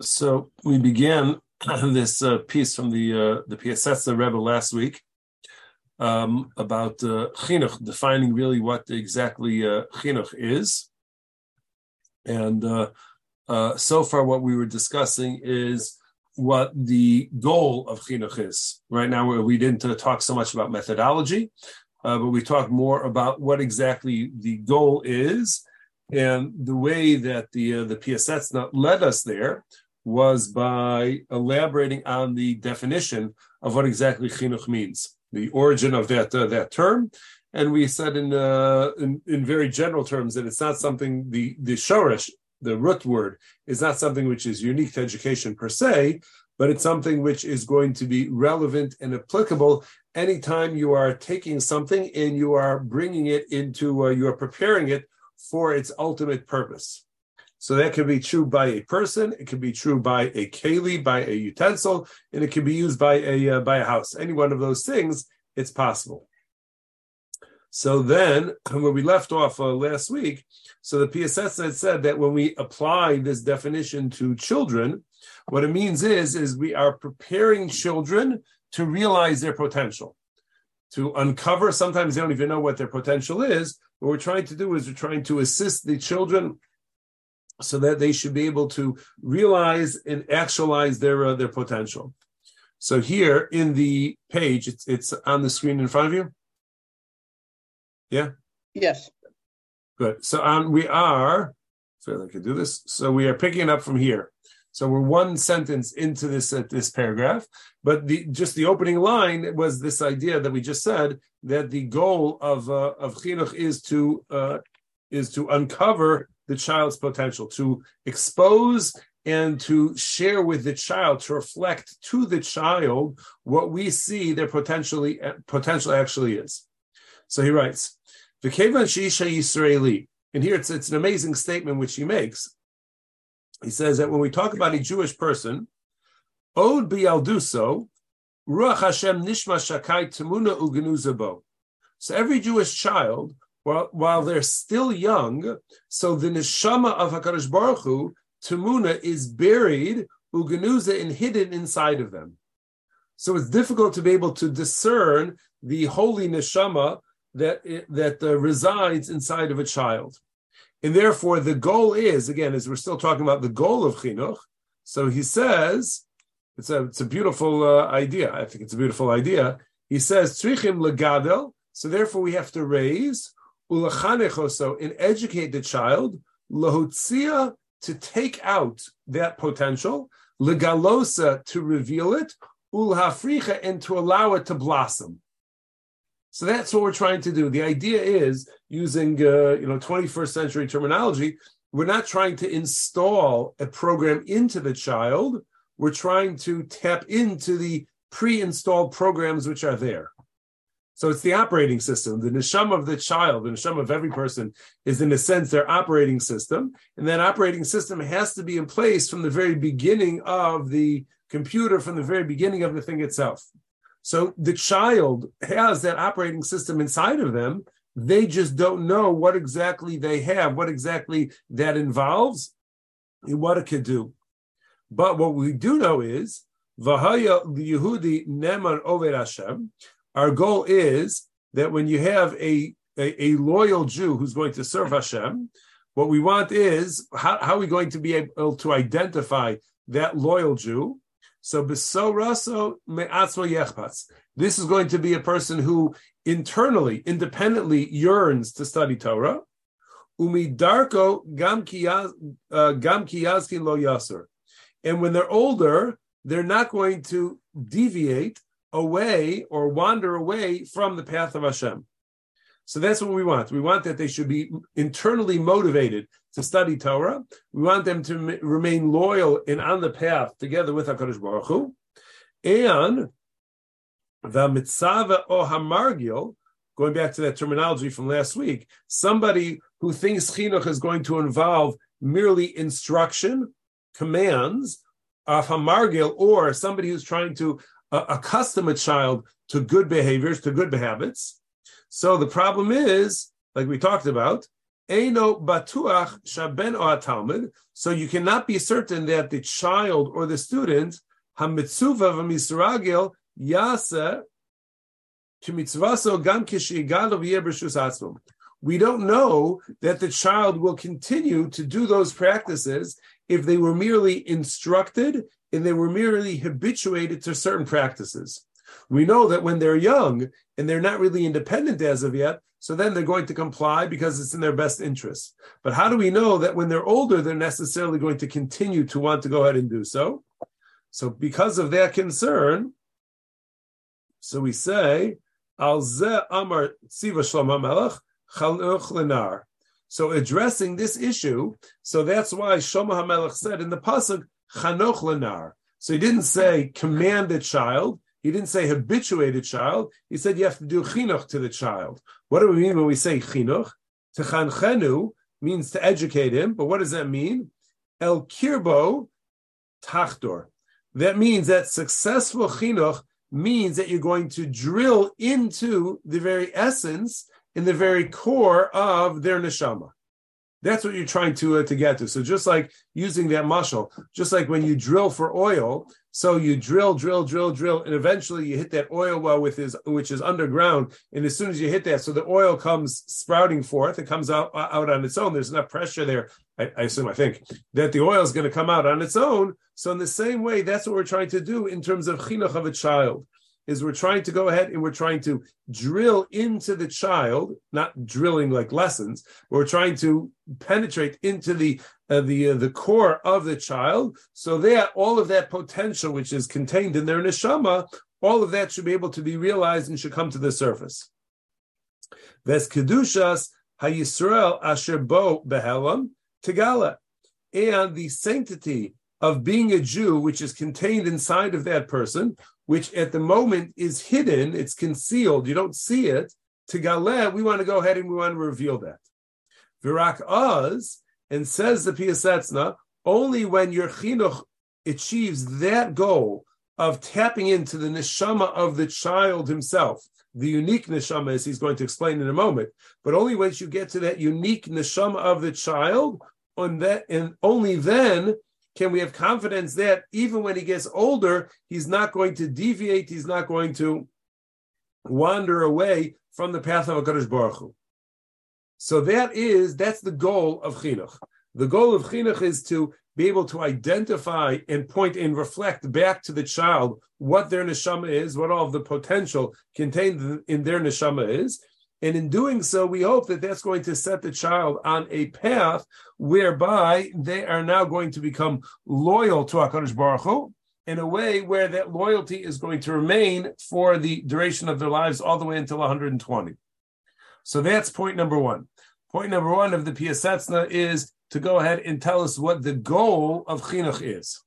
So we began this uh, piece from the uh, the Piasetzna Rebbe last week um, about uh, chinuch, defining really what exactly uh, chinuch is. And uh, uh, so far, what we were discussing is what the goal of chinuch is. Right now, we didn't uh, talk so much about methodology, uh, but we talked more about what exactly the goal is. And the way that the uh, the Piasetzna led us there was by elaborating on the definition of what exactly chinuch means, the origin of that uh, that term. And we said in, uh, in, in very general terms that it's not something the the shorish, the root word, is not something which is unique to education per se, but it's something which is going to be relevant and applicable anytime you are taking something and you are bringing it into, uh, you are preparing it for its ultimate purpose. So that can be true by a person, it can be true by a keli, by a utensil, and it can be used by a uh, by a house. Any one of those things, it's possible. So then, when we left off uh, last week, so the PSS had said that when we apply this definition to children, what it means is is we are preparing children to realize their potential, to uncover. Sometimes they don't even know what their potential is. What we're trying to do is we're trying to assist the children so that they should be able to realize and actualize their uh, their potential. So here in the page, it's it's on the screen in front of you. Yeah. Yes. Good. So um, we are. So I could do this. So we are picking up from here. So we're one sentence into this uh, this paragraph, but the just the opening line was this idea that we just said that the goal of uh, of chinuch is to uh, is to uncover the child's potential, to expose and to share with the child, to reflect to the child what we see their potentially eh, potential actually is. So he writes, "V'kevan sheisha Yisraeli," and here it's it's an amazing statement which he makes. He says that when we talk about a Jewish person, od bialduso, ruach Hashem nishma shakai temuna ugenuzabo. So every Jewish child while, while they're still young, so the neshama of Hakadosh Baruch Hu, Tamuna, is buried uganuza and hidden inside of them. So it's difficult to be able to discern the holy neshama that that uh, resides inside of a child, and therefore the goal is again, as we're still talking about the goal of chinuch. So he says, it's a it's a beautiful uh, idea. I think it's a beautiful idea. He says tzrichim legadel. So therefore, we have to raise ulachanechoso and educate the child lahotzia to take out that potential, legalosa to reveal it, ulhafricha and to allow it to blossom. So that's what we're trying to do. The idea is using uh, you know 21st century terminology. We're not trying to install a program into the child. We're trying to tap into the pre-installed programs which are there. So it's the operating system. The neshama of the child, the neshama of every person is in a sense their operating system. And that operating system has to be in place from the very beginning of the computer, from the very beginning of the thing itself. So the child has that operating system inside of them. They just don't know what exactly they have, what exactly that involves, and what it could do. But what we do know is, Vahaya Yehudi Neman Oved Hashem, our goal is that when you have a, a, a, loyal Jew who's going to serve Hashem, what we want is how, how are we going to be able to identify that loyal Jew? So. This is going to be a person who internally, independently yearns to study Torah. Umidarko gam uh, lo yaser. And when they're older, they're not going to deviate away or wander away from the path of Hashem. So that's what we want. We want that they should be internally motivated to study Torah. We want them to m- remain loyal and on the path together with Hakadosh Baruch Hu. And the mitzvah or hamargil, going back to that terminology from last week, somebody who thinks chinuch is going to involve merely instruction, commands of hamargil, or somebody who's trying to uh, accustom a child to good behaviors, to good habits. So the problem is, like we talked about, Eino batuach shaben o talmud. So you cannot be certain that the child or the student hamitzuva v'misragil yasa kimitzvaso gam kishigalo. We don't know that the child will continue to do those practices if they were merely instructed and they were merely habituated to certain practices. We know that when they're young and they're not really independent as of yet, so then they're going to comply because it's in their best interest. But how do we know that when they're older, they're necessarily going to continue to want to go ahead and do so? So because of that concern, so we say, amar shlomo melech lenar. So addressing this issue, so that's why Shlomo HaMelech said in the pasuk chanoch lenar. So he didn't say command a child. He didn't say habituated child. He said you have to do chinuch to the child. What do we mean when we say chinuch? Techanchenu means to educate him, but what does that mean? El kirbo tachtor. That means that successful chinuch means that you're going to drill into the very essence, in the very core of their neshama. That's what you're trying to uh, to get to. So just like using that muscle, just like when you drill for oil, so you drill, drill, drill, drill, and eventually you hit that oil well with his, which is underground. And as soon as you hit that, so the oil comes sprouting forth, it comes out out on its own. There's enough pressure there. I, I assume, I think that the oil is going to come out on its own. So in the same way, that's what we're trying to do in terms of chinuch of a child is we're trying to go ahead and we're trying to drill into the child, not drilling like lessons. We're trying to penetrate into the uh, the uh, the core of the child, so that all of that potential which is contained in their neshama, all of that should be able to be realized and should come to the surface. Ves kedushas hayisrael asher bo behelam tegala, and the sanctity of being a Jew, which is contained inside of that person, which at the moment is hidden, it's concealed, you don't see it, to Galeh, we want to go ahead and we want to reveal that. Virak Oz, and says the Piasetzna, only when your chinuch achieves that goal of tapping into the neshama of the child himself, the unique neshama, as he's going to explain in a moment, but only once you get to that unique neshama of the child, on that, and only then can we have confidence that even when he gets older, he's not going to deviate, he's not going to wander away from the path of HaKadosh Baruch Hu. So that is, that's the goal of chinuch. The goal of chinuch is to be able to identify and point and reflect back to the child what their neshama is, what all of the potential contained in their neshama is, and in doing so, we hope that that's going to set the child on a path whereby they are now going to become loyal to HaKadosh Baruch Hu in a way where that loyalty is going to remain for the duration of their lives all the way until 120. So that's point number one. Point number one of the Piasetzna is to go ahead and tell us what the goal of chinuch is.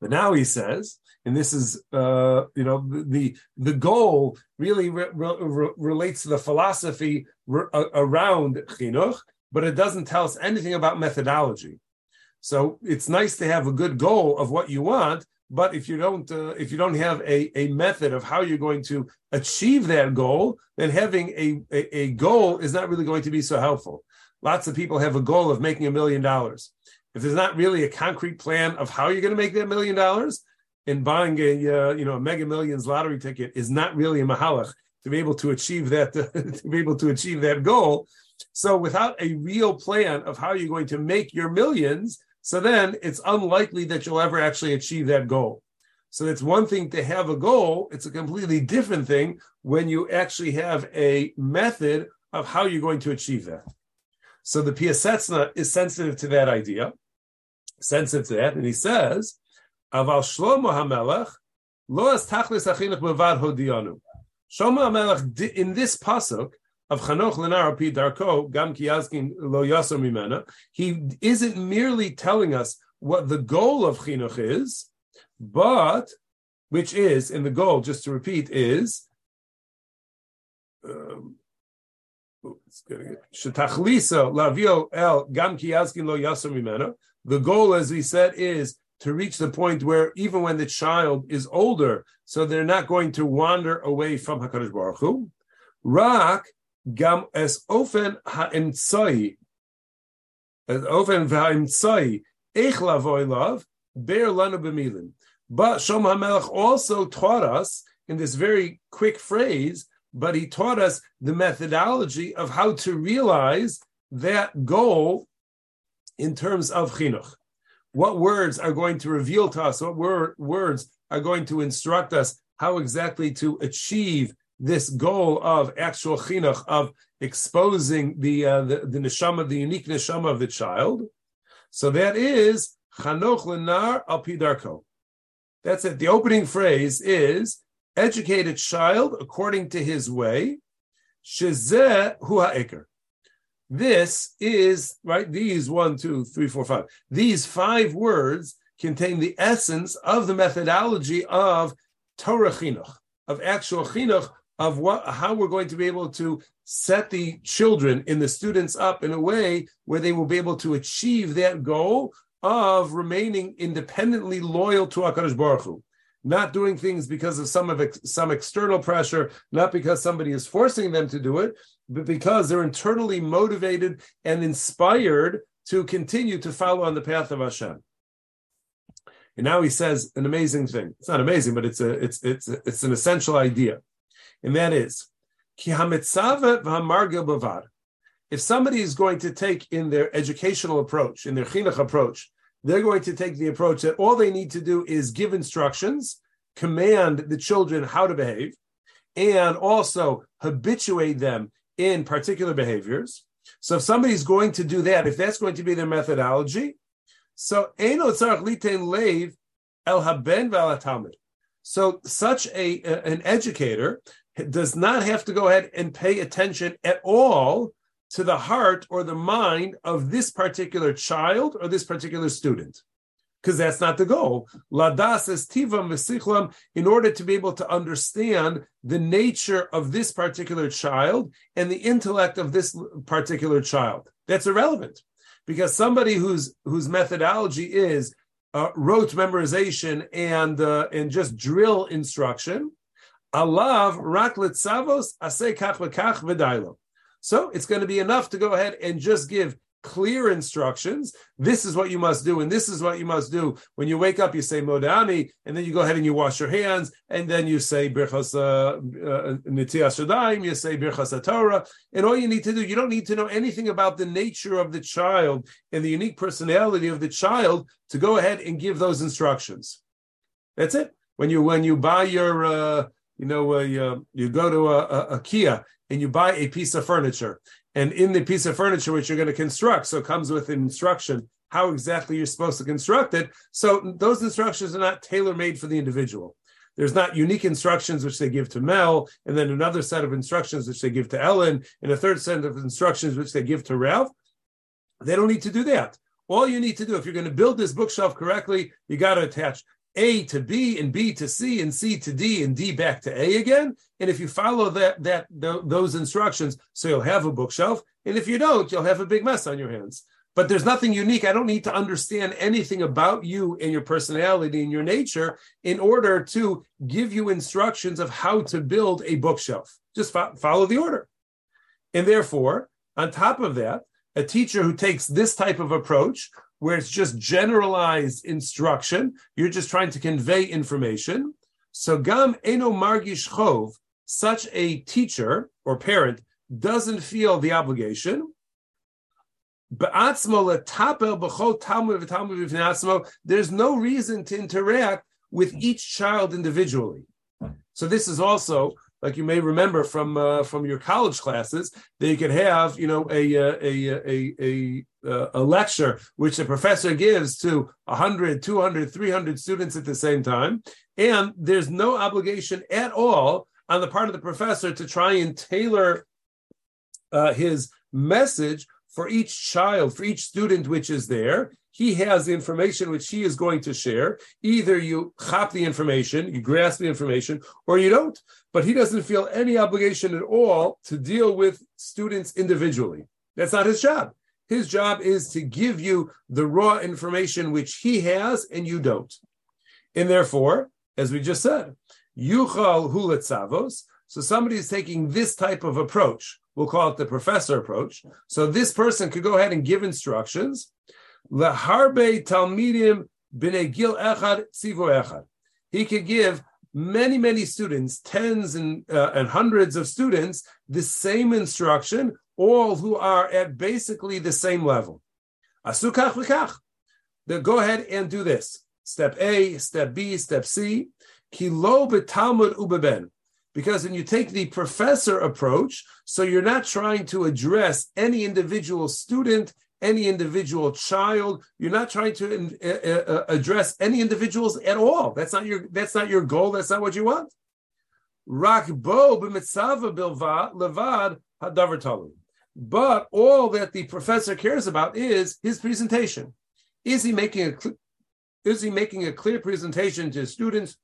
But now he says, and this is uh, you know the the goal really re- re- relates to the philosophy re- around chinuch, but it doesn't tell us anything about methodology. So it's nice to have a good goal of what you want, but if you don't uh, if you don't have a, a method of how you're going to achieve that goal, then having a, a, a goal is not really going to be so helpful. Lots of people have a goal of making a million dollars. If there's not really a concrete plan of how you're going to make that million dollars, in buying a uh, you know a Mega Millions lottery ticket is not really a mahalach to be able to achieve that to be able to achieve that goal. So without a real plan of how you're going to make your millions, so then it's unlikely that you'll ever actually achieve that goal. So it's one thing to have a goal; it's a completely different thing when you actually have a method of how you're going to achieve that. So the Piasetzna is sensitive to that idea, sensitive to that, and he says Aval Shlomo HaMelech lo as tachlis achinuch bevad hodianu. Shlomo HaMelech in this pasuk of Chanoch Lenar Pi Darko Gam Ki Lo Yasor Mimena, he isn't merely telling us what the goal of chinuch is, but which is, in the goal, just to repeat, is um, Shetachlisa Lavio El Gam Ki Lo Yasor Mimena. The goal, as we said, is to reach the point where even when the child is older, so they're not going to wander away from Hakadosh Baruch Hu. Rak gam es ofen ha'emtsai, as ofen ha'emtsai, ech lavoy love, bear lanu b'milim. But Shlomo HaMelech also taught us in this very quick phrase, but he taught us the methodology of how to realize that goal in terms of chinuch. What words are going to reveal to us? What word, words are going to instruct us how exactly to achieve this goal of actual chinuch of exposing the uh, the, the neshama, the unique neshama of the child? So that is chanoch lenar al pidarko. That's it. The opening phrase is educated child according to his way. Shezeh hu ha'ikr. This is right. These one, two, three, four, five. These five words contain the essence of the methodology of Torah chinuch, of actual chinuch, of what how we're going to be able to set the children and the students up in a way where they will be able to achieve that goal of remaining independently loyal to Hakadosh Baruch Hu, not doing things because of some of ex, some external pressure, not because somebody is forcing them to do it, because they're internally motivated and inspired to continue to follow on the path of Hashem. And now he says an amazing thing. It's not amazing, but it's a it's it's it's an essential idea, and that is ki if somebody is going to take in their educational approach, in their chinuch approach, they're going to take the approach that all they need to do is give instructions, command the children how to behave, and also habituate them in particular behaviors. So if somebody's going to do that, if that's going to be their methodology, so leiv el haben So such a an educator does not have to go ahead and pay attention at all to the heart or the mind of this particular child or this particular student. Because that's not the goal. Ladas is tivam v'sichlam in order to be able to understand the nature of this particular child and the intellect of this particular child. That's irrelevant because somebody whose whose methodology is uh, rote memorization and uh, and just drill instruction, alav rak litzavos asay kach v'kach v'dailo. So it's going to be enough to go ahead and just give clear instructions. This is what you must do, and this is what you must do. When you wake up, you say Modani, and then you go ahead and you wash your hands, and then you say Birchas uh, uh, Shadaim, you say Birchas Torah, and all you need to do, you don't need to know anything about the nature of the child and the unique personality of the child to go ahead and give those instructions. That's it. When you when you buy your uh, you know, uh, you, you, go to a, a, a, IKEA and you buy a piece of furniture, and in the piece of furniture which you're going to construct, so it comes with an instruction how exactly you're supposed to construct it. So those instructions are not tailor made for the individual. There's not unique instructions which they give to Mel, and then another set of instructions which they give to Ellen, and a third set of instructions which they give to Ralph. They don't need to do that. All you need to do, if you're going to build this bookshelf correctly, you got to attach a to B and B to C and C to D and D back to A again. And if you follow that that those instructions, so you'll have a bookshelf. And if you don't, you'll have a big mess on your hands. But there's nothing unique. I don't need to understand anything about you and your personality and your nature in order to give you instructions of how to build a bookshelf. Just fo- follow the order. And therefore, on top of that, a teacher who takes this type of approach where it's just generalized instruction. You're just trying to convey information. So gam eno margish chov, such a teacher or parent doesn't feel the obligation. There's no reason to interact with each child individually. So this is also like you may remember from uh, from your college classes, they could have, you know, a uh, a a a, a, a lecture which the professor gives to 100, 200, 300 students at the same time, and there's no obligation at all on the part of the professor to try and tailor uh, his message for each child, for each student which is there. He has information which he is going to share. Either you chop the information, you grasp the information, or you don't. But he doesn't feel any obligation at all to deal with students individually. That's not his job. His job is to give you the raw information which he has and you don't. And therefore, as we just said, yuchal huletzavos. So somebody is taking this type of approach we'll call it the professor approach. So this person could go ahead and give instructions. Leharbe talmidim b'nei echad tzivu echad. He could give many, many students, tens and, uh, and hundreds of students, the same instruction, all who are at basically the same level. Asukach v'kach. Then go ahead and do this. Step A, step B, step C. Kilo b'talmud ubeben. Because when you take the professor approach, so you're not trying to address any individual student, any individual child. You're not trying to uh, uh, address any individuals at all. That's not your. That's not your goal. That's not what you want. But all that the professor cares about is his presentation. Is he making a is he making a clear presentation to his students,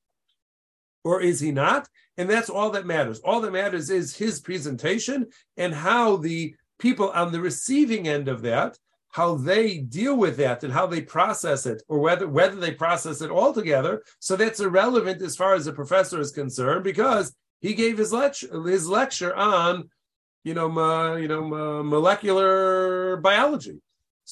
or is he not? And that's all that matters. All that matters is his presentation and how the people on the receiving end of that, how they deal with that and how they process it, or whether whether they process it altogether. So that's irrelevant as far as the professor is concerned, because he gave his lecture his lecture on, you know, you know, molecular biology.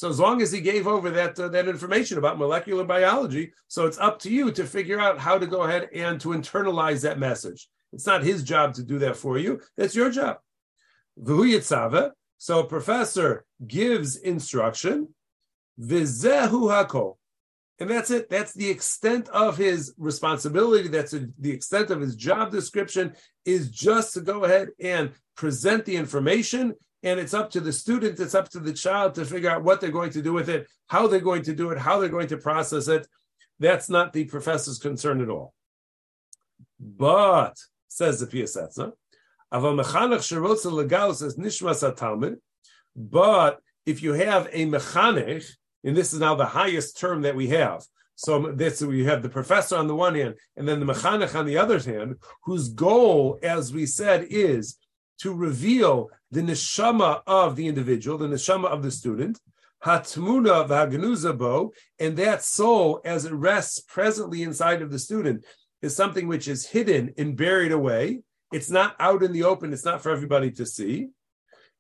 So as long as he gave over that uh, that information about molecular biology, so it's up to you to figure out how to go ahead and to internalize that message. It's not his job to do that for you. That's your job. So a professor gives instruction, vizehu hakol. And that's it. That's the extent of his responsibility. That's a, the extent of his job description is just to go ahead and present the information and it's up to the student, it's up to the child to figure out what they're going to do with it, how they're going to do it, how they're going to process it. That's not the professor's concern at all. But, says the Piasetzna, but if you have a mechanech, and this is now the highest term that we have, so this we have the professor on the one hand, and then the mechanech on the other hand, whose goal, as we said, is to reveal the neshama of the individual, the neshama of the student, hatmuna v'hagnuzabo, and that soul, as it rests presently inside of the student, is something which is hidden and buried away. It's not out in the open. It's not for everybody to see.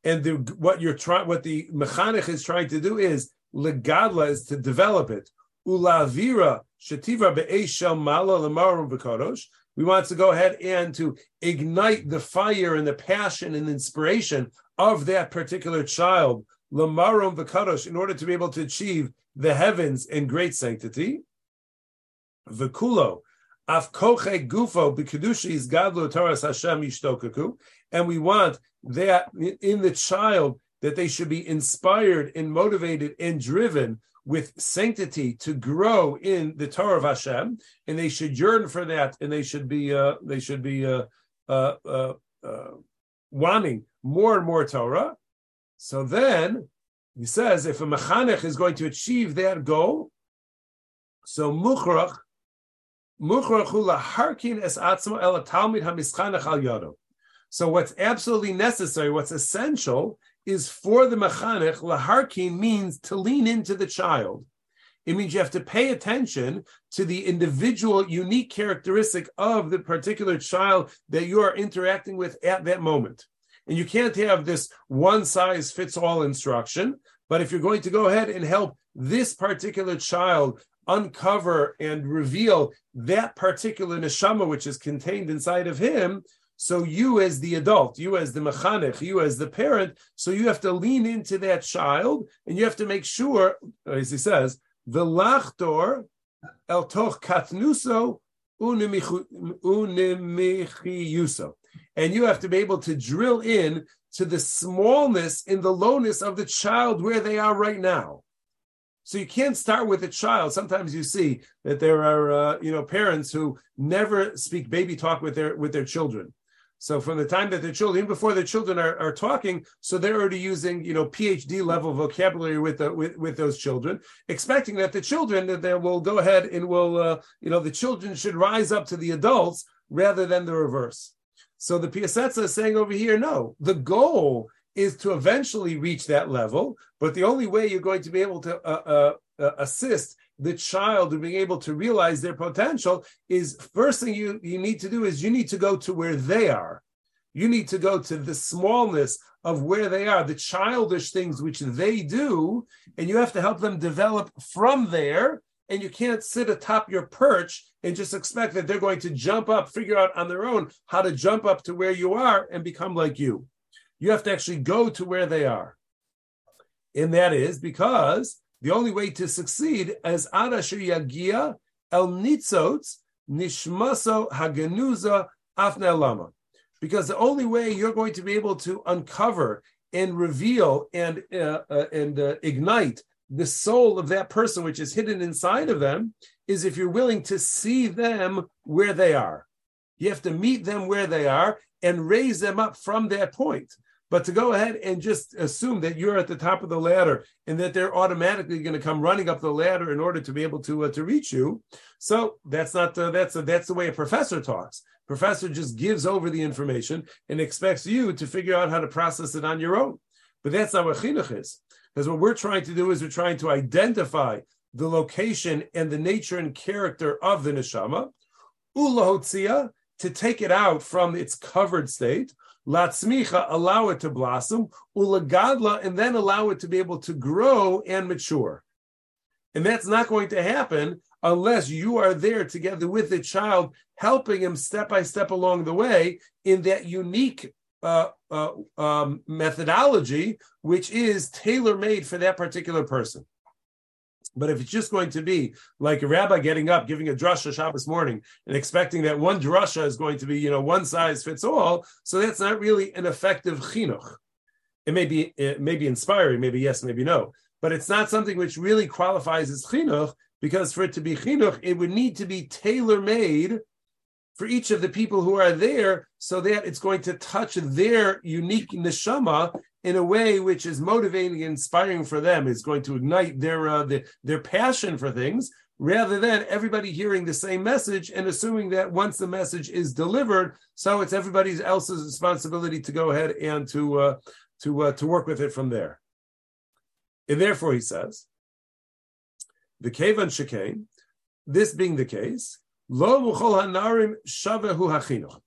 And the, what you're trying, what the mechanech is trying to do is legadla is to develop it. Ulavira shativa be'eshel mala lemarum v'kadosh we want to go ahead and to ignite the fire and the passion and inspiration of that particular child, Lamarum Vakadosh, in order to be able to achieve the heavens in great sanctity. Vikulo, Afkoche Gufo, Bikadushi Gadlo Taras Hashem Yishtokaku. And we want that in the child that they should be inspired and motivated and driven with sanctity to grow in the Torah of Hashem, and they should yearn for that, and they should be uh, they should be uh, uh, uh, uh wanting more and more Torah. So then he says, if a mechanech is going to achieve that goal, so muchrach. So what's absolutely necessary, what's essential, is for the mechanech, laharkin means to lean into the child. It means you have to pay attention to the individual, unique characteristic of the particular child that you are interacting with at that moment. And you can't have this one size fits all instruction. But if you're going to go ahead and help this particular child uncover and reveal that particular neshama which is contained inside of him, so you as the adult, you as the mechanech, you as the parent, so you have to lean into that child and you have to make sure, as he says, the lachtor el toch katnuso unimichiyuso. And you have to be able to drill in to the smallness in the lowness of the child where they are right now. So you can't start with a child. Sometimes you see that there are, uh, you know, parents who never speak baby talk with their with their children. So from the time that the children, before the children are, are talking, so they're already using, you know, PhD level vocabulary with the, with, with those children, expecting that the children that they will go ahead and will, uh, you know, the children should rise up to the adults rather than the reverse. So the Piasetzna is saying over here, no, the goal is to eventually reach that level, but the only way you're going to be able to uh, uh, uh assist the child of being able to realize their potential is first thing you, you need to do is you need to go to where they are. You need to go to the smallness of where they are, the childish things which they do, and you have to help them develop from there. And you can't sit atop your perch and just expect that they're going to jump up, figure out on their own how to jump up to where you are and become like you. You have to actually go to where they are. And that is because the only way to succeed is Adasher Yagia El Nitzotz Nishmaso Hagenuza Afne Lama. Because the only way you're going to be able to uncover and reveal and uh, uh, and uh, ignite the soul of that person which is hidden inside of them is if you're willing to see them where they are. You have to meet them where they are and raise them up from that point but to go ahead and just assume that you're at the top of the ladder and that they're automatically going to come running up the ladder in order to be able to uh, to reach you, so that's not uh, that's that's the way a professor talks. Professor just gives over the information and expects you to figure out how to process it on your own. But that's not what chinuch is. Because what we're trying to do is we're trying to identify the location and the nature and character of the neshama, ulahotzia, to take it out from its covered state, latzmicha, allow it to blossom, ulagadla, and then allow it to be able to grow and mature. And that's not going to happen unless you are there together with the child, helping him step by step along the way in that unique uh, uh, um, methodology, which is tailor made for that particular person. But if it's just going to be like a rabbi getting up, giving a drasha Shabbos morning, and expecting that one drasha is going to be, you know, one size fits all, so that's not really an effective chinuch. It may be, it may be inspiring, maybe yes, maybe no, but it's not something which really qualifies as chinuch because for it to be chinuch, it would need to be tailor made for each of the people who are there, so that it's going to touch their unique neshama in a way which is motivating and inspiring for them. is going to ignite their uh, the, their passion for things, rather than everybody hearing the same message and assuming that once the message is delivered, so it's everybody else's responsibility to go ahead and to uh, to uh, to work with it from there. And therefore, he says, the Kevan Shekain, this being the case, Lo muchol hanarim shavehu hachinuch.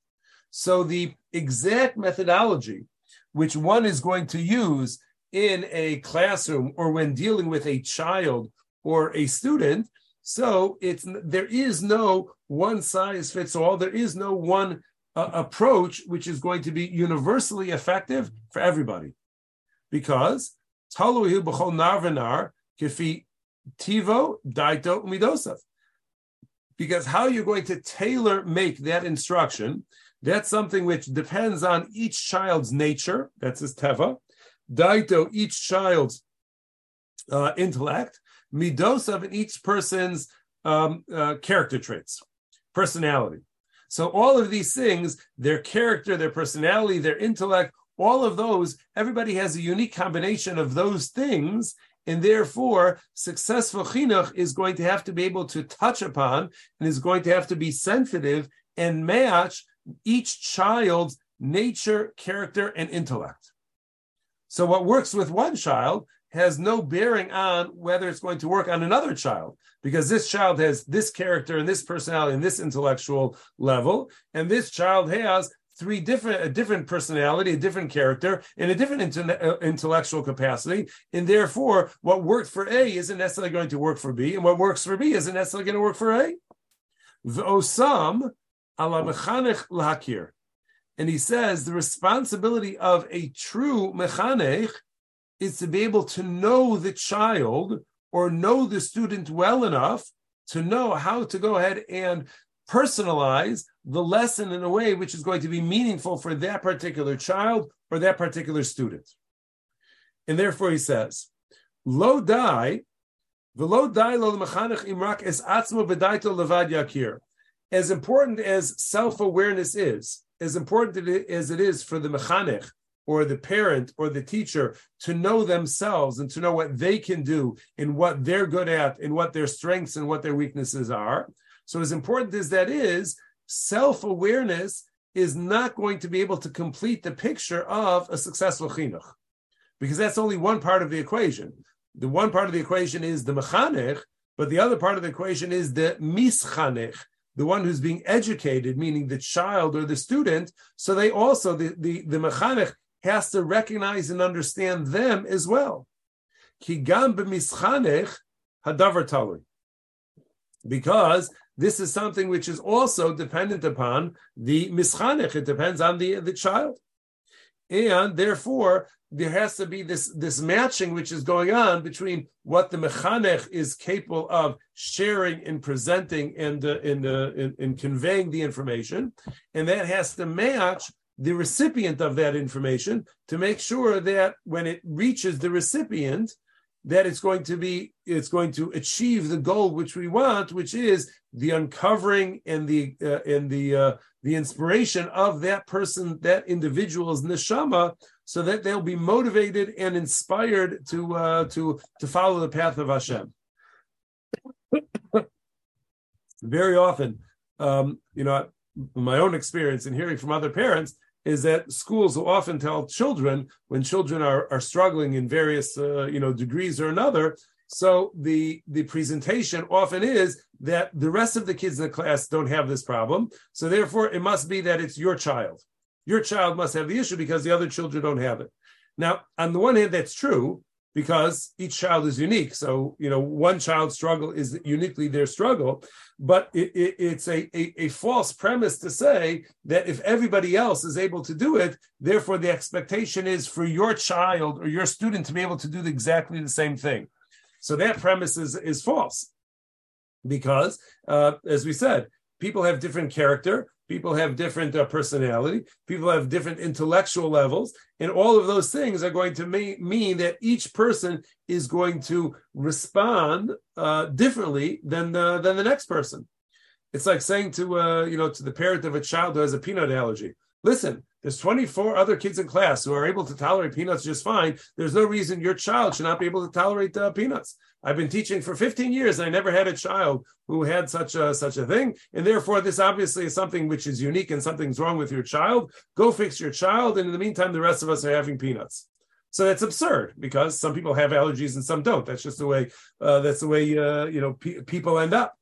So the exact methodology which one is going to use in a classroom or when dealing with a child or a student, so it's there is no one size fits all. There is no one uh, approach which is going to be universally effective for everybody, because taluhu b'chol kifi tivo daito because how you're going to tailor make that instruction, that's something which depends on each child's nature. That's his teva. Daito, each child's uh, intellect. Midosav, in each person's um, uh, character traits, personality. So all of these things, their character, their personality, their intellect, all of those, everybody has a unique combination of those things, and therefore successful chinuch is going to have to be able to touch upon and is going to have to be sensitive and match each child's nature, character, and intellect. So what works with one child has no bearing on whether it's going to work on another child because this child has this character and this personality and this intellectual level and this child has three different a different personality, a different character, and a different inter- uh, intellectual capacity, and therefore what worked for A isn't necessarily going to work for B, and what works for B isn't necessarily going to work for A. Ala mechanech And he says the responsibility of a true mechanech is to be able to know the child or know the student well enough to know how to go ahead and personalize the lesson in a way which is going to be meaningful for that particular child or that particular student. And therefore he says, Lo dai, velo dai lo mechanech imrak es atzmo bedaito levad yakir. As important as self-awareness is, as important as it is for the mechanech or the parent or the teacher to know themselves and to know what they can do and what they're good at and what their strengths and what their weaknesses are. So as important as that is, self-awareness is not going to be able to complete the picture of a successful chinuch, because that's only one part of the equation. The one part of the equation is the mechanech, but the other part of the equation is the mischanech, the one who's being educated, meaning the child or the student. So they also the the the mechanech has to recognize and understand them as well. Kigam hadavar talui. Because this is something which is also dependent upon the mischanech. It depends on the, the child. And therefore, there has to be this, this matching which is going on between what the mechanech is capable of sharing and presenting and uh, in, uh, in, in conveying the information, and that has to match the recipient of that information to make sure that when it reaches the recipient, that it's going to be it's going to achieve the goal which we want, which is the uncovering and the uh, and the uh, the inspiration of that person, that individual's neshama, so that they'll be motivated and inspired to uh, to to follow the path of Hashem. Very often, um, you know, my own experience and hearing from other parents, is that schools will often tell children when children are, are struggling in various uh, you know degrees or another. So the the presentation often is that the rest of the kids in the class don't have this problem. So therefore it must be that it's your child. Your child must have the issue because the other children don't have it. Now on the one hand that's true because each child is unique. So, you know, one child's struggle is uniquely their struggle, but it, it, it's a, a, a, false premise to say that if everybody else is able to do it, therefore the expectation is for your child or your student to be able to do exactly the same thing. So that premise is, is false because, uh, as we said, people have different character People have different uh, personality. People have different intellectual levels. And all of those things are going to may- mean that each person is going to respond uh, differently than the, than the next person. It's like saying to, uh, you know, to the parent of a child who has a peanut allergy, listen, there's 24 other kids in class who are able to tolerate peanuts just fine. There's no reason your child should not be able to tolerate uh, peanuts. I've been teaching for 15 years and I never had a child who had such a such a thing. And therefore, this obviously is something which is unique and something's wrong with your child. Go fix your child. And in the meantime, the rest of us are having peanuts. So that's absurd because some people have allergies and some don't. That's just the way. Uh, that's the way uh, you know pe- people end up.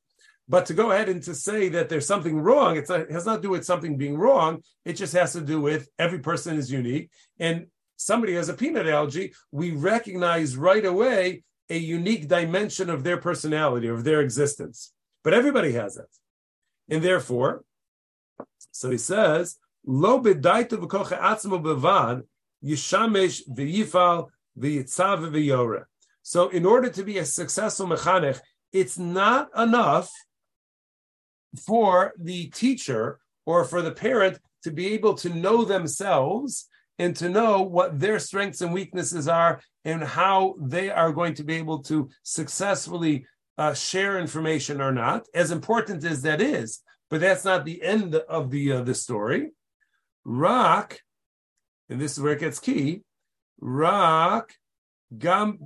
But to go ahead and to say that there's something wrong, it has not to do with something being wrong. It just has to do with every person is unique. And somebody has a peanut allergy, we recognize right away a unique dimension of their personality, of their existence. But everybody has it. And therefore, so he says, Lo atzmo. So in order to be a successful mechanech, it's not enough for the teacher or for the parent to be able to know themselves and to know what their strengths and weaknesses are and how they are going to be able to successfully uh, share information or not, as important as that is. But that's not the end of the uh, the story. Rock, and this is where it gets key. Rock gam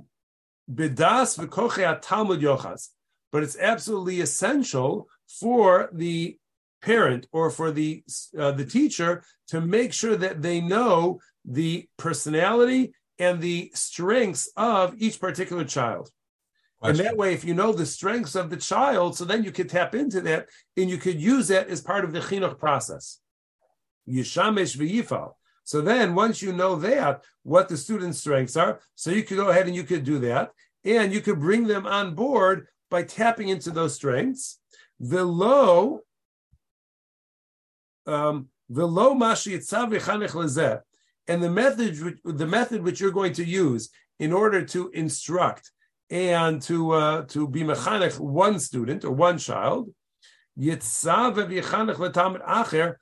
bidas v'koche Talmud yochas. But it's absolutely essential for the parent or for the uh, the teacher to make sure that they know the personality and the strengths of each particular child. Question. And that way, if you know the strengths of the child, so then you could tap into that and you could use that as part of the chinuch process. Yishamesh v'yifal. So then, once you know that, what the student's strengths are, so you could go ahead and you could do that, and you could bring them on board by tapping into those strengths. The low, um, and the method the method which you're going to use in order to instruct and to uh, to be mechanech one student or one child yitzav letamid acher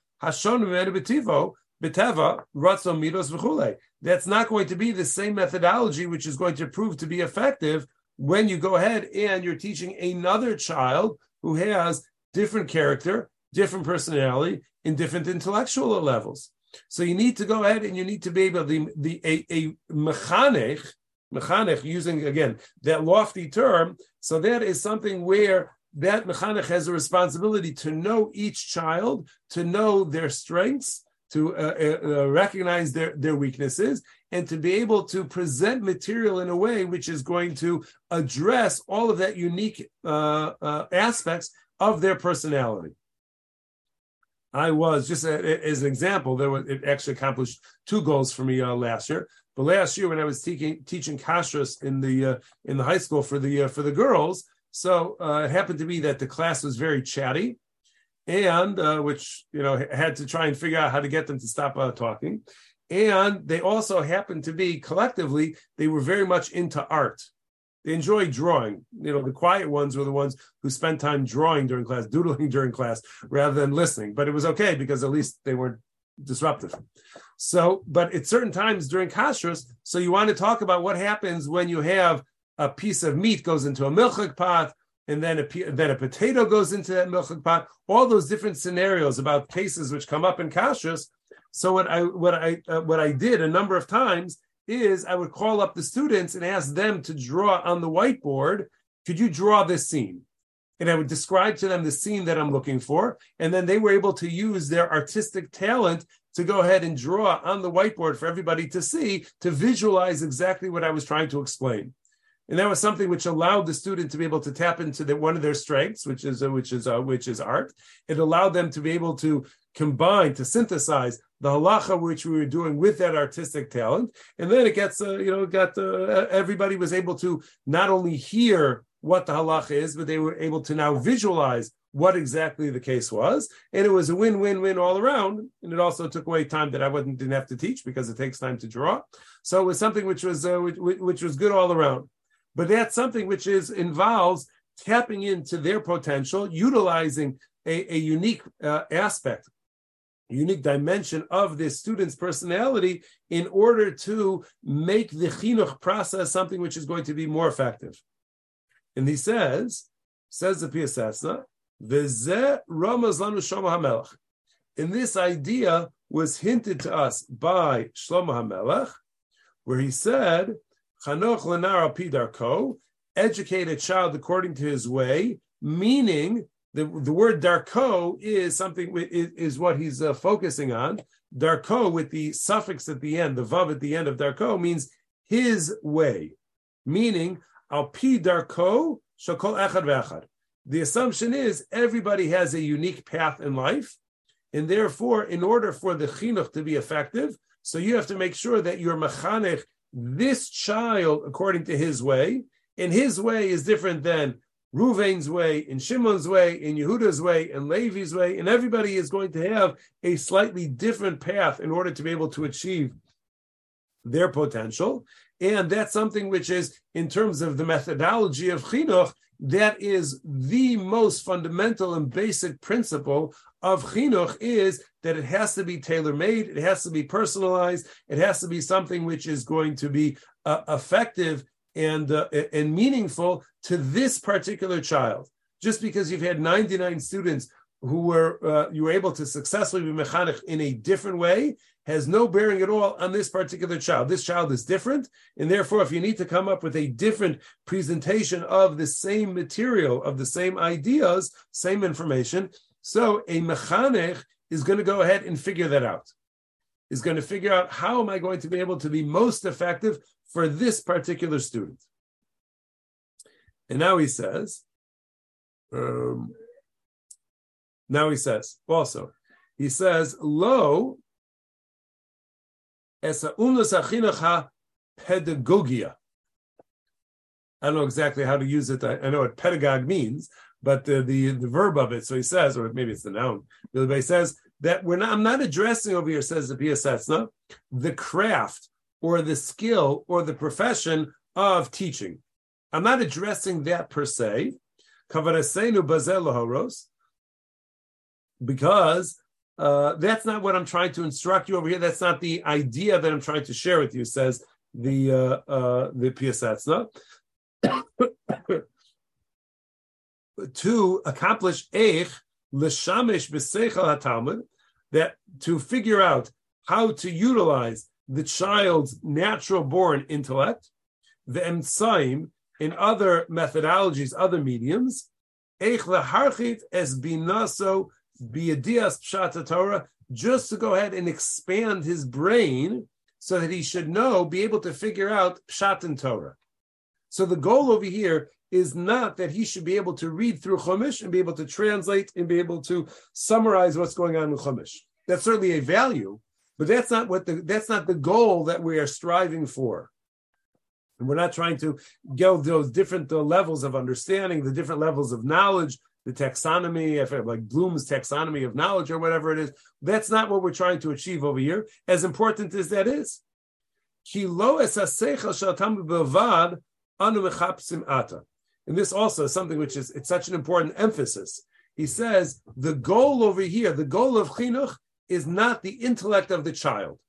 midos. That's not going to be the same methodology which is going to prove to be effective when you go ahead and you're teaching another child who has different character, different personality, and different intellectual levels. So you need to go ahead and you need to be able to the a, a mechanech, mechanech using again that lofty term. So that is something where that mechanech has a responsibility to know each child, to know their strengths, to uh, uh, uh, recognize their, their weaknesses, and to be able to present material in a way which is going to address all of that unique uh, uh, aspects of their personality. I was just a, as an example. There was it actually accomplished two goals for me uh, last year. But last year when I was teaching teaching in the uh, in the high school for the uh, for the girls, so uh, it happened to be that the class was very chatty, and uh, which you know had to try and figure out how to get them to stop uh, talking, and they also happened to be collectively they were very much into art. They enjoy drawing. You know, the quiet ones were the ones who spent time drawing during class, doodling during class, rather than listening. But it was okay because at least they weren't disruptive. So, but at certain times during kashrus, so you want to talk about what happens when you have a piece of meat goes into a milchik pot, and then a then a potato goes into that milchik pot. All those different scenarios about cases which come up in kashrus. So what I what I uh, what I did a number of times is I would call up the students and ask them to draw on the whiteboard. Could you draw this scene? And I would describe to them the scene that I'm looking for. And then they were able to use their artistic talent to go ahead and draw on the whiteboard for everybody to see, to visualize exactly what I was trying to explain. And that was something which allowed the student to be able to tap into the, one of their strengths, which is uh, which is uh, which is art. It allowed them to be able to combine, to synthesize the halacha which we were doing with that artistic talent, and then it gets uh, you know got uh, everybody was able to not only hear what the halacha is, but they were able to now visualize what exactly the case was, and it was a win-win-win all around. And it also took away time that I wasn't didn't have to teach because it takes time to draw. So it was something which was uh, which, which was good all around. But that's something which is involves tapping into their potential, utilizing a, a unique uh, aspect unique dimension of this student's personality in order to make the chinuch process something which is going to be more effective. And he says, says the HaMelech. And this idea was hinted to us by Shlomo HaMelech, where he said, Chanoch lenar pidarko, educate a child according to his way, meaning the, the word darko is something is, is what he's uh, focusing on. Darko with the suffix at the end, the vav at the end of darko means his way, meaning al pi darko shakol echad ve'echad. The assumption is everybody has a unique path in life, and therefore, in order for the chinuch to be effective, so you have to make sure that you're mechanech this child according to his way, and his way is different than Ruvain's way, in Shimon's way, in Yehuda's way, in Levi's way, and everybody is going to have a slightly different path in order to be able to achieve their potential. And that's something which is, in terms of the methodology of chinuch, that is the most fundamental and basic principle of chinuch is that it has to be tailor-made, it has to be personalized, it has to be something which is going to be uh, effective and uh, and meaningful to this particular child. Just because you've had 99 students who were uh, you were able to successfully be mechanech in a different way has no bearing at all on this particular child. This child is different, and therefore, if you need to come up with a different presentation of the same material, of the same ideas, same information, so a mechanech is going to go ahead and figure that out. Is going to figure out how am I going to be able to be most effective for this particular student. And now he says, um, now he says also, he says, lo pedagogia. I don't know exactly how to use it. I, I know what pedagogue means, but the, the, the verb of it. So he says, or maybe it's the noun. But he says that we're not. I'm not addressing over here. Says the Piasetzna, the craft or the skill or the profession of teaching. I'm not addressing that per se. Because uh, that's not what I'm trying to instruct you over here. That's not the idea that I'm trying to share with you, says the uh, uh, the Piasetzna. to accomplish eich l'shamish b'seichel hatalmud, that to figure out how to utilize the child's natural born intellect, the emtsaim, in other methodologies, other mediums, just to go ahead and expand his brain so that he should know, be able to figure out pshat and Torah. So the goal over here is not that he should be able to read through Chumash and be able to translate and be able to summarize what's going on in Chumash. That's certainly a value, but that's not what the that's not the goal that we are striving for. And we're not trying to go those different uh, levels of understanding, the different levels of knowledge, the taxonomy, if it, like Bloom's taxonomy of knowledge or whatever it is. That's not what we're trying to achieve over here, as important as that is. And this also is something which is it's such an important emphasis. He says the goal over here, the goal of chinuch, is not the intellect of the child.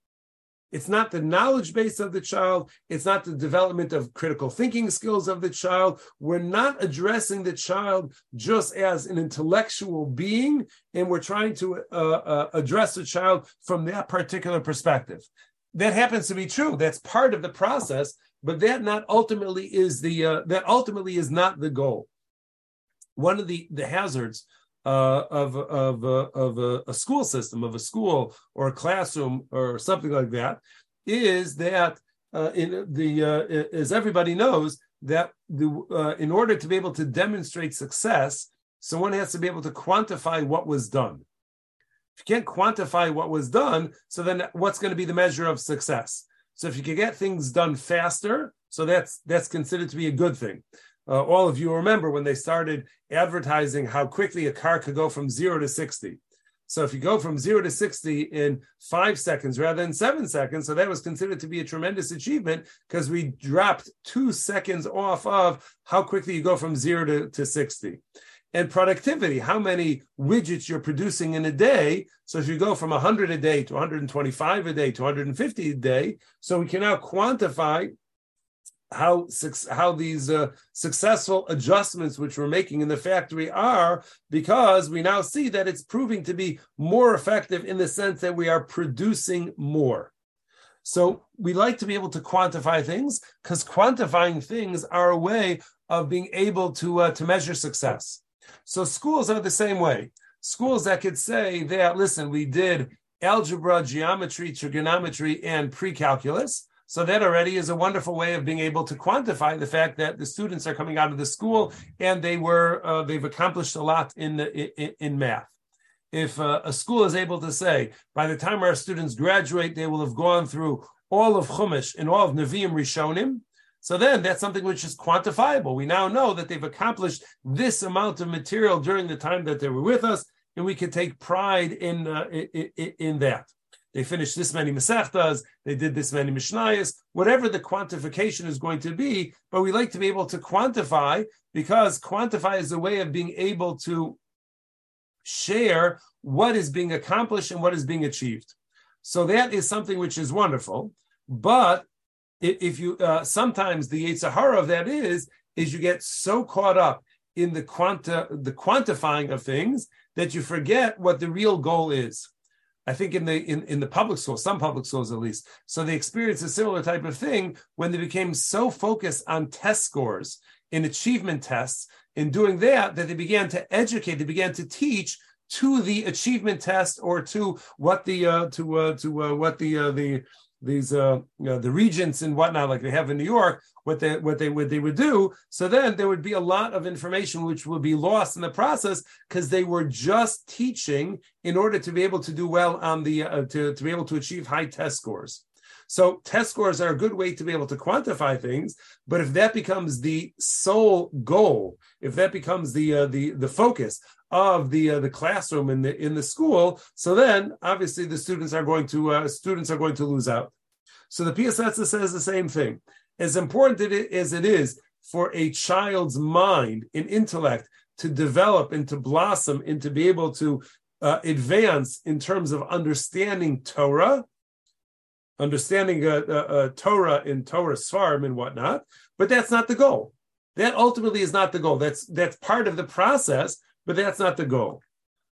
It's not the knowledge base of the child. It's not the development of critical thinking skills of the child. We're not addressing the child just as an intellectual being, and we're trying to uh, uh, address the child from that particular perspective. That happens to be true. That's part of the process, but that not ultimately is the uh, that ultimately is not the goal. One of the the hazards uh, of of uh, of a, a, school system, of a school or a classroom or something like that, is that uh, in the uh, as everybody knows that the uh, in order to be able to demonstrate success, someone has to be able to quantify what was done. If you can't quantify what was done, so then what's going to be the measure of success? So if you can get things done faster, so that's that's considered to be a good thing. Uh, all of you remember when they started advertising how quickly a car could go from zero to 60. So if you go from zero to 60 in five seconds rather than seven seconds, so that was considered to be a tremendous achievement because we dropped two seconds off of how quickly you go from zero to, to 60. And productivity, how many widgets you're producing in a day. So if you go from 100 a day to 125 a day to 150 a day, so we can now quantify how how these uh, successful adjustments which we're making in the factory are because we now see that it's proving to be more effective in the sense that we are producing more. So we like to be able to quantify things because quantifying things are a way of being able to uh, to measure success. So schools are the same way. Schools that could say that listen we did algebra geometry trigonometry and pre-calculus so that already is a wonderful way of being able to quantify the fact that the students are coming out of the school and they were uh, they've accomplished a lot in, in, in math. If uh, a school is able to say by the time our students graduate, they will have gone through all of Chumash and all of Nevi'im Rishonim, so then that's something which is quantifiable. We now know that they've accomplished this amount of material during the time that they were with us, and we can take pride in uh, in, in, that they finished this many Masechtas, they did this many Mishnayos, whatever the quantification is going to be, but we like to be able to quantify because quantify is a way of being able to share what is being accomplished and what is being achieved. So that is something which is wonderful. But if you uh, sometimes the Sahara of that is is you get so caught up in the quanta the quantifying of things that you forget what the real goal is. I think in the in, in the public schools, some public schools at least. So they experienced a similar type of thing when they became so focused on test scores in achievement tests. In doing that, that they began to educate, they began to teach to the achievement test or to what the uh, to uh, to uh, what the uh, the these uh, you know, the regents and whatnot, like they have in New York, what they what they would they would do. So then there would be a lot of information which would be lost in the process because they were just teaching in order to be able to do well on the uh, to to be able to achieve high test scores. So test scores are a good way to be able to quantify things, but if that becomes the sole goal, if that becomes the uh, the the focus of the uh, the classroom in the in the school, so then obviously the students are going to uh, students are going to lose out. So the Piasetzna says the same thing. As important as it is for a child's mind and intellect to develop and to blossom and to be able to uh, advance in terms of understanding Torah, understanding uh, uh, uh Torah in Torah Svarim and whatnot, but that's not the goal. That ultimately is not the goal. That's that's part of the process, but that's not the goal.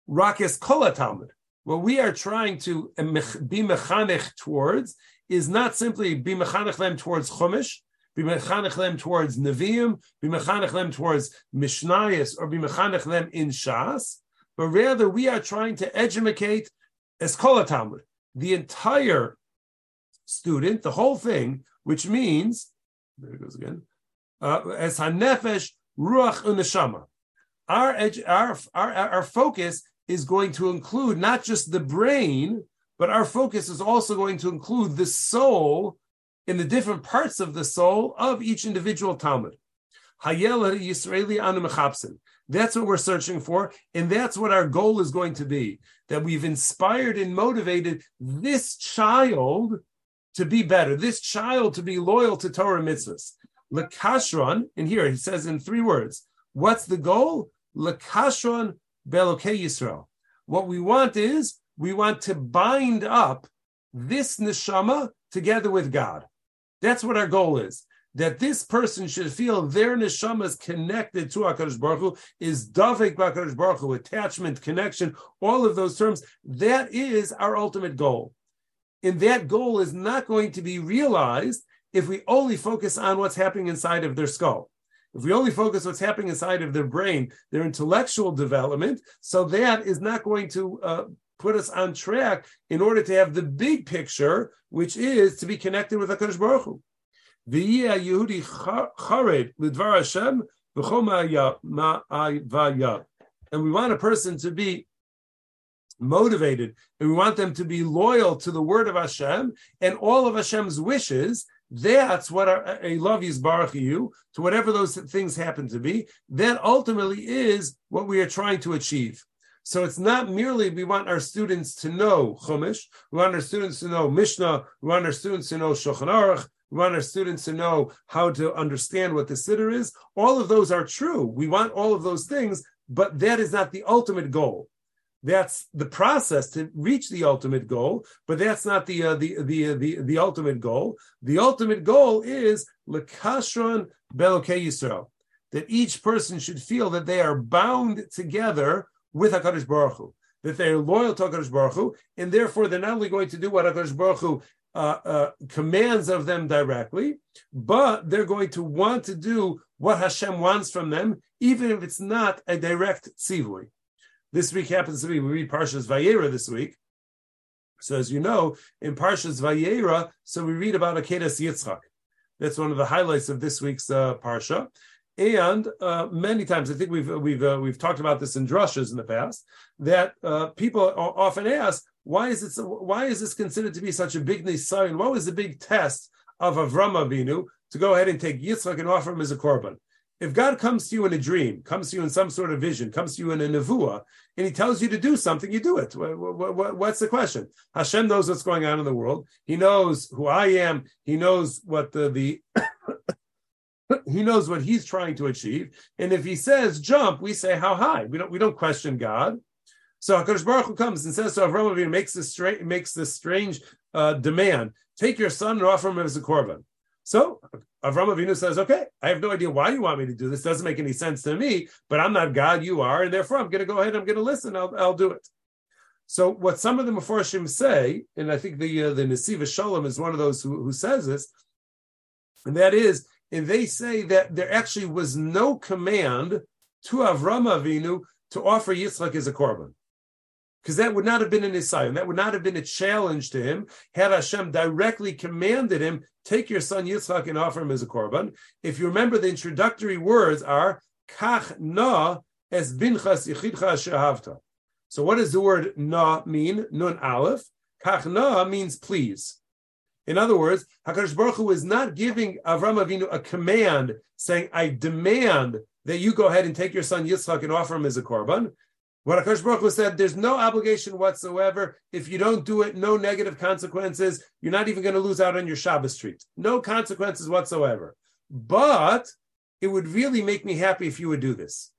Rakis Kola Talmud. What we are trying to be mechanech towards is not simply be mechanech them towards Chumash, be mechanech them towards Nevi'im, be mechanech them towards Mishnayos, or be mechanech them in Shas, but rather we are trying to educate Eskola Talmud, the entire student, the whole thing, which means, there it goes again, uh, as Hanefesh ruach uneshama. Our, our, our, our focus is going to include not just the brain, but our focus is also going to include the soul in the different parts of the soul of each individual Talmud. Yisraeli anu That's what we're searching for, and that's what our goal is going to be. That we've inspired and motivated this child to be better, this child to be loyal to Torah mitzvahs. Lekashron, and here he says in three words, what's the goal? Lekashron belokei Yisrael. What we want is we want to bind up this neshama together with God. That's what our goal is. That this person should feel their neshama is connected to Hakadosh Baruch Hu, is davek Hakadosh Baruch Hu, attachment, connection, all of those terms. That is our ultimate goal, and that goal is not going to be realized if we only focus on what's happening inside of their skull. If we only focus what's happening inside of their brain, their intellectual development, so that is not going to uh, put us on track in order to have the big picture, which is to be connected with HaKadosh Baruch Hu. Yehudi chared l'dvar Hashem and we want a person to be motivated, and we want them to be loyal to the word of Hashem and all of Hashem's wishes. That's what a love is baruch you to whatever those things happen to be. That ultimately is what we are trying to achieve. So it's not merely we want our students to know Chumash, we want our students to know Mishnah, we want our students to know Shulchan Aruch, we want our students to know how to understand what the Siddur is. All of those are true. We want all of those things, but that is not the ultimate goal. That's the process to reach the ultimate goal, but that's not the uh, the, the the the ultimate goal. The ultimate goal is lekashron belokei Yisrael, that each person should feel that they are bound together with Hakadosh Baruch Hu, that they are loyal to Hakadosh Baruch Hu, and therefore they're not only going to do what Hakadosh Baruch Hu uh, uh, commands of them directly, but they're going to want to do what Hashem wants from them, even if it's not a direct tzivui. This week happens to be we read Parshas Vayera this week. So as you know, in Parshas Vayera, so we read about Akedas Yitzchak. That's one of the highlights of this week's uh, parsha. And uh, many times, I think we've we've uh, we've talked about this in drushes in the past that uh, people often ask, why is it why is this considered to be such a big nisayon? What was the big test of Avram Avinu to go ahead and take Yitzchak and offer him as a korban? If God comes to you in a dream, comes to you in some sort of vision, comes to you in a nevuah, and He tells you to do something, you do it. What, what, what's the question? Hashem knows what's going on in the world. He knows who I am. He knows what the the he knows what he's trying to achieve. And if he says jump, we say how high. We don't we don't question God. So Hakadosh Baruch Hu comes and says to Avram Avinu makes this strange makes this strange uh, demand: take your son and offer him as a korban. So Avram Avinu says, "Okay, I have no idea why you want me to do this. Doesn't make any sense to me. But I'm not God; you are, and therefore I'm going to go ahead. I'm going to listen. I'll, I'll do it." So what some of the Meforshim say, and I think the uh, the Nesiva Shalom is one of those who, who says this, and that is and they say that there actually was no command to Avram Avinu to offer Yitzchak as a korban. Because that would not have been an Isaiah, that would not have been a challenge to him had Hashem directly commanded him, take your son Yitzchak and offer him as a korban. If you remember, the introductory words are Kach na es binchas yichidcha shehavta. So what does the word na mean? Nun aleph. Kach na means please. In other words, Hakadosh Baruch Hu is not giving Avram Avinu a command saying, "I demand that you go ahead and take your son Yitzchak and offer him as a korban." What Hakadosh Baruch said, "There's no obligation whatsoever. If you don't do it, no negative consequences. You're not even going to lose out on your Shabbos street. No consequences whatsoever. But it would really make me happy if you would do this."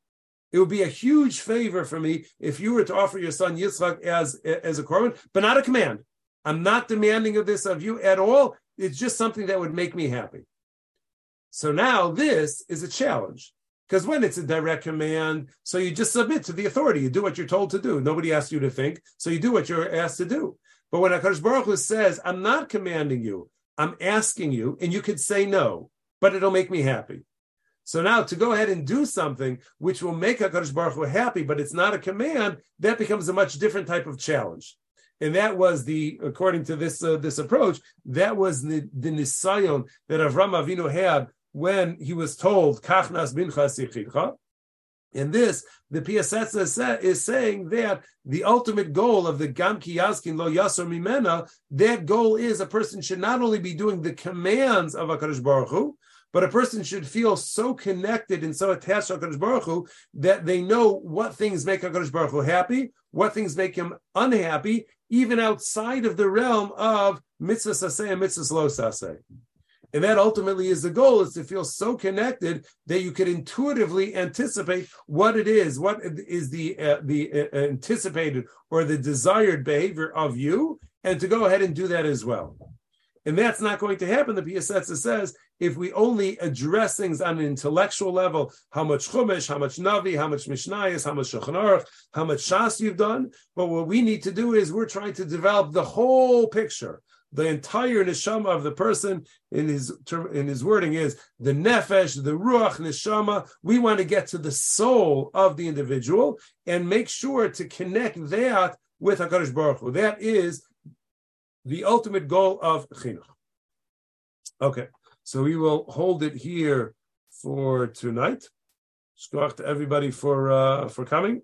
It would be a huge favor for me if you were to offer your son Yitzchak as, as a korban, but not a command. I'm not demanding of this of you at all. It's just something that would make me happy. So now this is a challenge. Because when it's a direct command, so you just submit to the authority. You do what you're told to do. Nobody asks you to think, so you do what you're asked to do. But when Hakadosh Baruch Hu says, "I'm not commanding you, I'm asking you," and you could say no, but it'll make me happy. So now to go ahead and do something which will make Hakadosh Baruch Hu happy, but it's not a command, that becomes a much different type of challenge and that was the according to this uh, this approach that was the the nisayon that Avram Avinu had when he was told, Kachnas bincha in this, the PSS is saying that the ultimate goal of the Gam Ki Yazkin Lo Yasor Mimena, that goal is a person should not only be doing the commands of HaKadosh Baruch Hu, but a person should feel so connected and so attached to HaKadosh Baruch Hu that they know what things make HaKadosh Baruch Hu happy, what things make him unhappy, even outside of the realm of mitzvah saseh and mitzvah lo saseh. And that ultimately is the goal, is to feel so connected that you can intuitively anticipate what it is, what is the uh, the uh, anticipated or the desired behavior of you, and to go ahead and do that as well. And that's not going to happen, the Piasetzna says, if we only address things on an intellectual level, how much Chumash, how much Navi, how much Mishnayos, how much Shulchan how much Shas you've done. But what we need to do is we're trying to develop the whole picture the entire neshama of the person in his in his wording is the nefesh, the ruach neshama. We want to get to the soul of the individual and make sure to connect that with Hakadosh Baruch Hu. That is the ultimate goal of chinuch. Okay, so we will hold it here for tonight. Shkoch to everybody for uh, for coming.